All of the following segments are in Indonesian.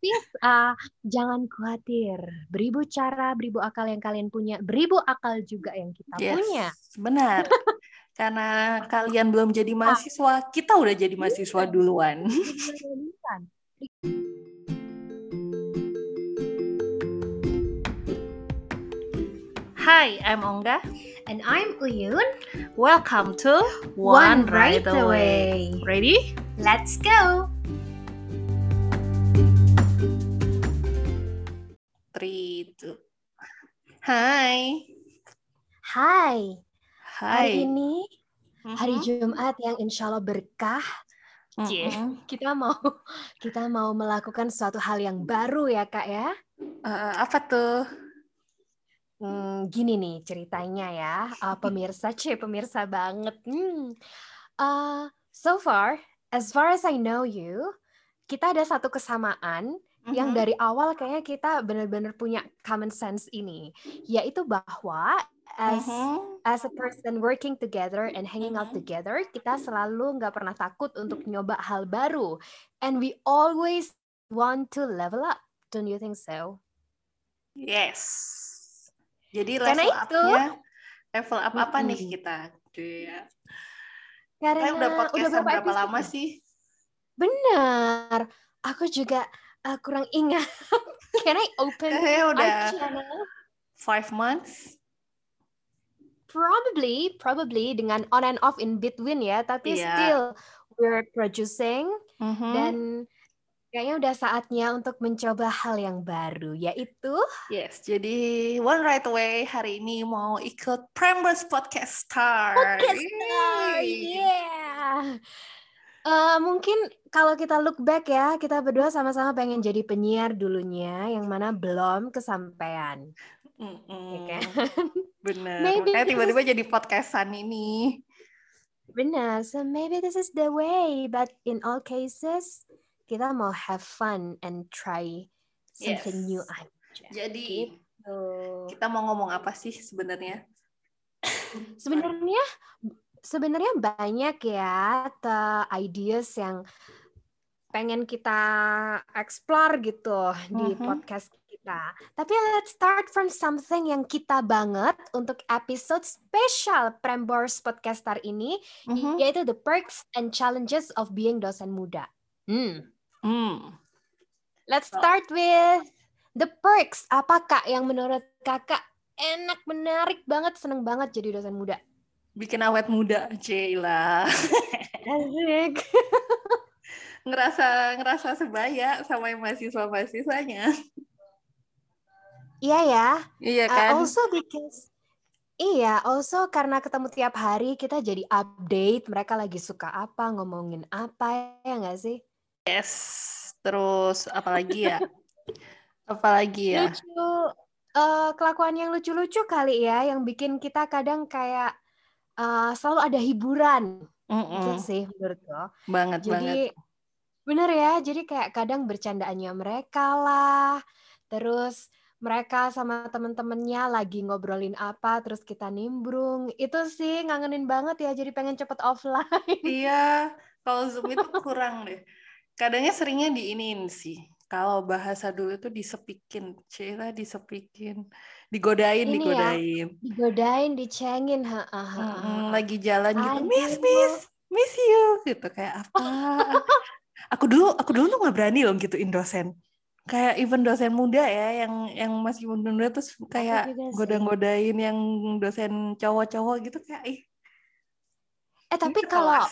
Tapi uh, jangan khawatir, beribu cara, beribu akal yang kalian punya, beribu akal juga yang kita Yes, punya. benar. Karena kalian belum jadi mahasiswa, kita udah jadi mahasiswa duluan. Hai, I'm Ongga. And I'm Uyun. Welcome to One Right Away. Ready? Let's go. Three, two. Hai. Hai. Hari Hai. ini hari Mhm. Jumat yang insya Allah berkah. Mhm. Kita mau kita mau melakukan suatu hal yang baru ya kak ya. Eh, apa tuh? Hmm, gini nih ceritanya ya, uh, pemirsa, cie pemirsa banget. Hmm. Uh, so far, as far as I know you, kita ada satu kesamaan yang Mhm. dari awal kayaknya kita benar-benar punya common sense ini, yaitu bahwa as Mhm. as a person working together and hanging out Mhm. together, kita selalu nggak pernah takut untuk nyoba hal baru, and we always want to level up. Don't you think so? Yes. Jadi Karena level itu- up-nya level up apa nih Mm-mm. kita? Iya. Karena Kita udah podcast udah berapa berapa episode lama ya? sih? Benar. Aku juga uh, kurang ingat. Can I open Kayaknya our udah channel? five months. Probably, probably dengan on and off in between ya, tapi Iya. still we're producing Mhm. dan kayaknya udah saatnya untuk mencoba hal yang baru, yaitu Yes, jadi One Right Away hari ini mau ikut Prambors Podcast Star. podcast star. Yeah. Eh, mungkin kalau kita look back ya, kita berdua sama-sama pengen jadi penyiar dulunya, yang mana belum kesampaian, Mm-mm. ya kan? Bener, Maybe makanya this tiba-tiba jadi podcastan ini. Benar, so maybe this is the way, but in all cases kita mau have fun and try something Yes. new aja. Jadi Gitu. kita mau ngomong apa sih sebenarnya? Sebenarnya sebenarnya banyak ya the ideas yang pengen kita explore gitu di Mhm. podcast kita. Tapi let's start from something yang kita banget untuk episode spesial Prambors Podcaster ini, Mhm. yaitu the perks and challenges of being dosen muda. Hmm. Hmm. Let's start with the perks. Apa kak yang menurut kakak enak, menarik banget, seneng banget jadi dosen muda? Bikin awet muda, Cila. Asik. ngerasa ngerasa sebaya sama yang mahasiswa-mahasiswanya. Iya ya. Iya Uh, kan? also because Iya, also karena ketemu tiap hari kita jadi update mereka lagi suka apa, ngomongin apa ya nggak sih? Yes. Terus apalagi ya? apalagi ya? Lucu, eh, kelakuan yang lucu-lucu kali ya, yang bikin kita kadang kayak eh, selalu ada hiburan, gitu Mm-mm. sih menurutku. Banget banget. Jadi bener ya, jadi kayak kadang bercandaannya mereka lah, terus mereka sama temen-temennya lagi ngobrolin apa, terus kita nimbrung. Itu sih ngangenin banget ya, jadi pengen cepet offline. Iya, kalau Zoom itu kurang deh. Kadangnya seringnya diinin sih. Kalau bahasa dulu tuh disepikin, Cila disepikin, digodain, Ini ya, digodain. Digodain, dicengin, ha, ha, ha, ha. lagi jalan gitu, miss, Aduh. miss, miss you, gitu kayak apa? aku dulu, aku dulu tuh nggak berani loh gituin dosen. Kayak even dosen muda ya, yang yang masih muda-muda terus kayak goda-godain yang dosen cowok-cowok gitu kayak ih, Eh tapi ini kalau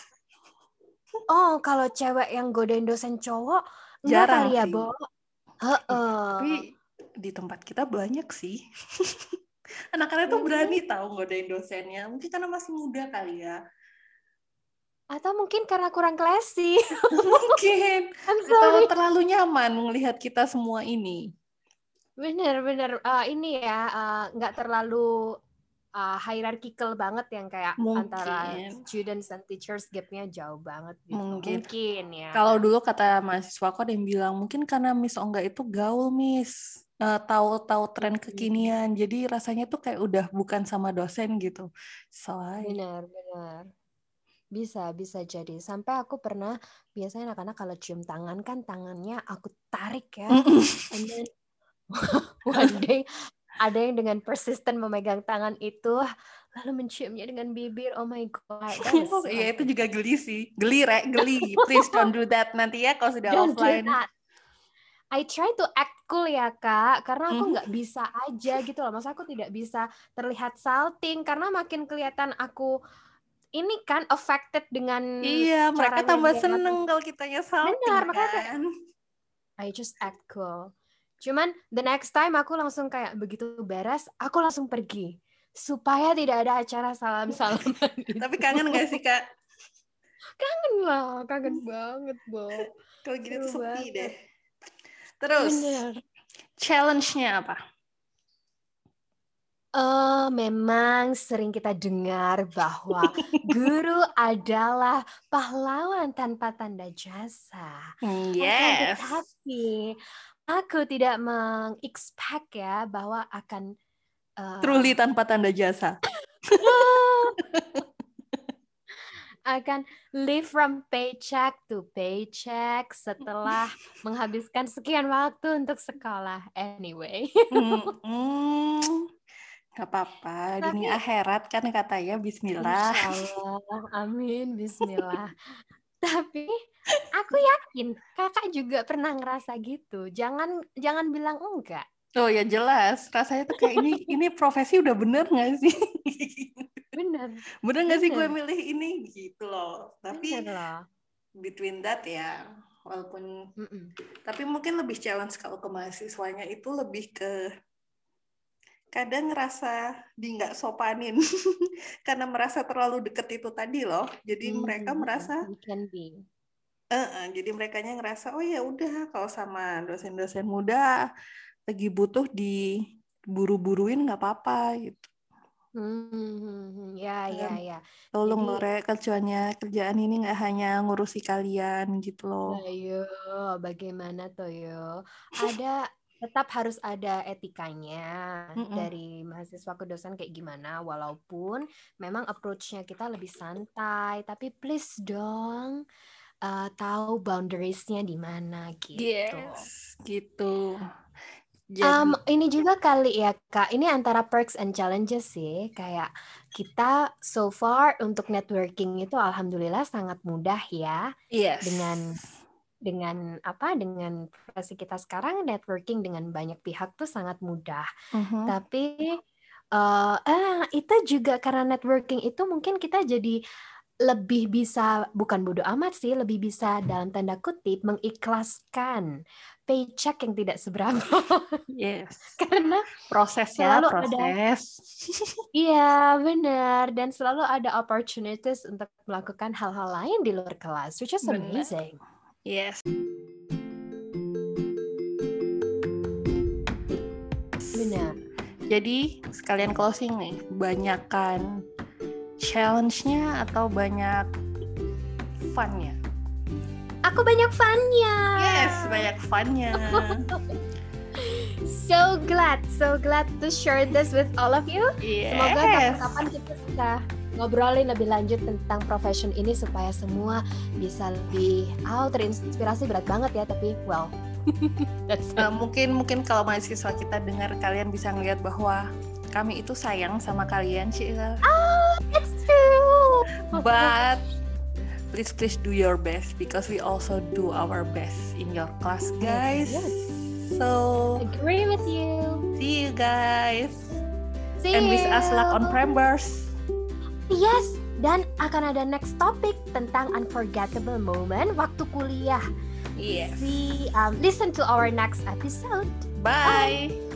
oh kalau cewek yang godain dosen cowok Jarang kali ya, sih. Bo? Heeh. Tapi di tempat kita banyak sih. Anak-anak tuh Iya. berani tahu godain dosennya. Mungkin karena masih muda kali ya. Atau mungkin karena kurang classy. Mungkin. Atau terlalu nyaman melihat kita semua ini. Bener, bener. Eh, ini ya, eh, nggak terlalu eh, hierarchical banget yang kayak antara Mungkin. students dan teachers gapnya jauh banget gitu. Mungkin. Mungkin ya. Kalau dulu kata mahasiswa aku ada yang bilang, mungkin karena Miss Ongga itu gaul, Miss. Eh, tahu-tahu tren Hmm. kekinian. Jadi rasanya tuh kayak udah bukan sama dosen gitu. So, I- Bener, bener. Bisa, bisa jadi. Sampai aku pernah biasanya anak-anak kalau cium tangan kan tangannya aku tarik ya. And then one day ada yang dengan persisten memegang tangan itu lalu menciumnya dengan bibir. Oh my god. Oh, iya itu juga geli sih. Geli, Rek, geli. Please don't do that nanti ya kalau sudah don't offline. I try to act cool ya kak, karena aku mm-hmm. nggak mm bisa aja gitu loh. Masa aku tidak bisa terlihat salting karena makin kelihatan aku ini kan affected dengan iya mereka tambah seneng kalau kita salting benar kan? makanya I just act cool cuman the next time aku langsung kayak begitu beres aku langsung pergi. Supaya tidak ada acara salam salaman tapi kangen gak sih kak? Kangen lah kangen banget bo kalau gitu tuh sepi deh. Terus challenge-nya apa? Uh, memang sering kita dengar bahwa guru adalah pahlawan tanpa tanda jasa. Yes. Tapi aku tidak mengexpect ya bahwa akan uh, truly tanpa tanda jasa. akan live from paycheck to paycheck setelah menghabiskan sekian waktu untuk sekolah anyway. mm, mm. Gak apa-apa, dunia akhirat kan katanya Bismillah. Allah, amin, Bismillah. Tapi aku yakin kakak juga pernah ngerasa gitu. Jangan jangan bilang enggak. Oh ya jelas, rasanya tuh kayak ini ini profesi udah bener gak sih? Bener. Bener gak sih gue milih ini gitu loh. Tapi loh. between that ya, walaupun mm -mm. tapi mungkin lebih challenge kalau ke mahasiswanya itu lebih ke kadang ngerasa di nggak sopanin karena merasa terlalu deket itu tadi loh jadi hmm, mereka merasa can be. Uh, uh, jadi mereka ngerasa oh ya udah kalau sama dosen-dosen muda lagi butuh di buru-buruin nggak apa-apa gitu Hmm, ya, ya, ya. Tolong Jadi, Lore, kerjanya kerjaan ini nggak hanya ngurusi kalian gitu loh. Ayo, bagaimana tuh yo? Ada tetap harus ada etikanya mm-hmm. dari mahasiswa ke dosen kayak gimana walaupun memang approach-nya kita lebih santai tapi please dong uh, tahu boundariesnya di mana gitu. Yes, gitu. Jadi... Um, ini juga kali ya kak, ini antara perks and challenges sih. Kayak kita so far untuk networking itu alhamdulillah sangat mudah ya. Yes. Dengan dengan apa dengan profesi kita sekarang networking dengan banyak pihak tuh sangat mudah. Uh-huh. Tapi uh, eh itu juga karena networking itu mungkin kita jadi lebih bisa bukan bodoh amat sih, lebih bisa dalam tanda kutip mengikhlaskan paycheck yang tidak seberapa. Yes. Karena proses ya, proses. iya, benar dan selalu ada opportunities untuk melakukan hal-hal lain di luar kelas, which is benar. amazing. Yes. Benar. Jadi sekalian closing nih, banyakkan challenge-nya atau banyak fun-nya? Aku banyak fun-nya. Yes, banyak fun-nya. so glad, so glad to share this with all of you. Yes. Semoga kapan-kapan kita bisa ngobrolin lebih lanjut tentang profession ini supaya semua bisa lebih oh terinspirasi berat banget ya tapi well that's uh, mungkin mungkin kalau mahasiswa kita dengar kalian bisa ngeliat bahwa kami itu sayang sama kalian sih oh but please please do your best because we also do our best in your class guys yes. so agree with you see you guys see and wish us luck on Prembers Yes, dan akan ada next topic tentang unforgettable moment waktu kuliah. Yes. See, um, listen to our next episode. Bye. Bye.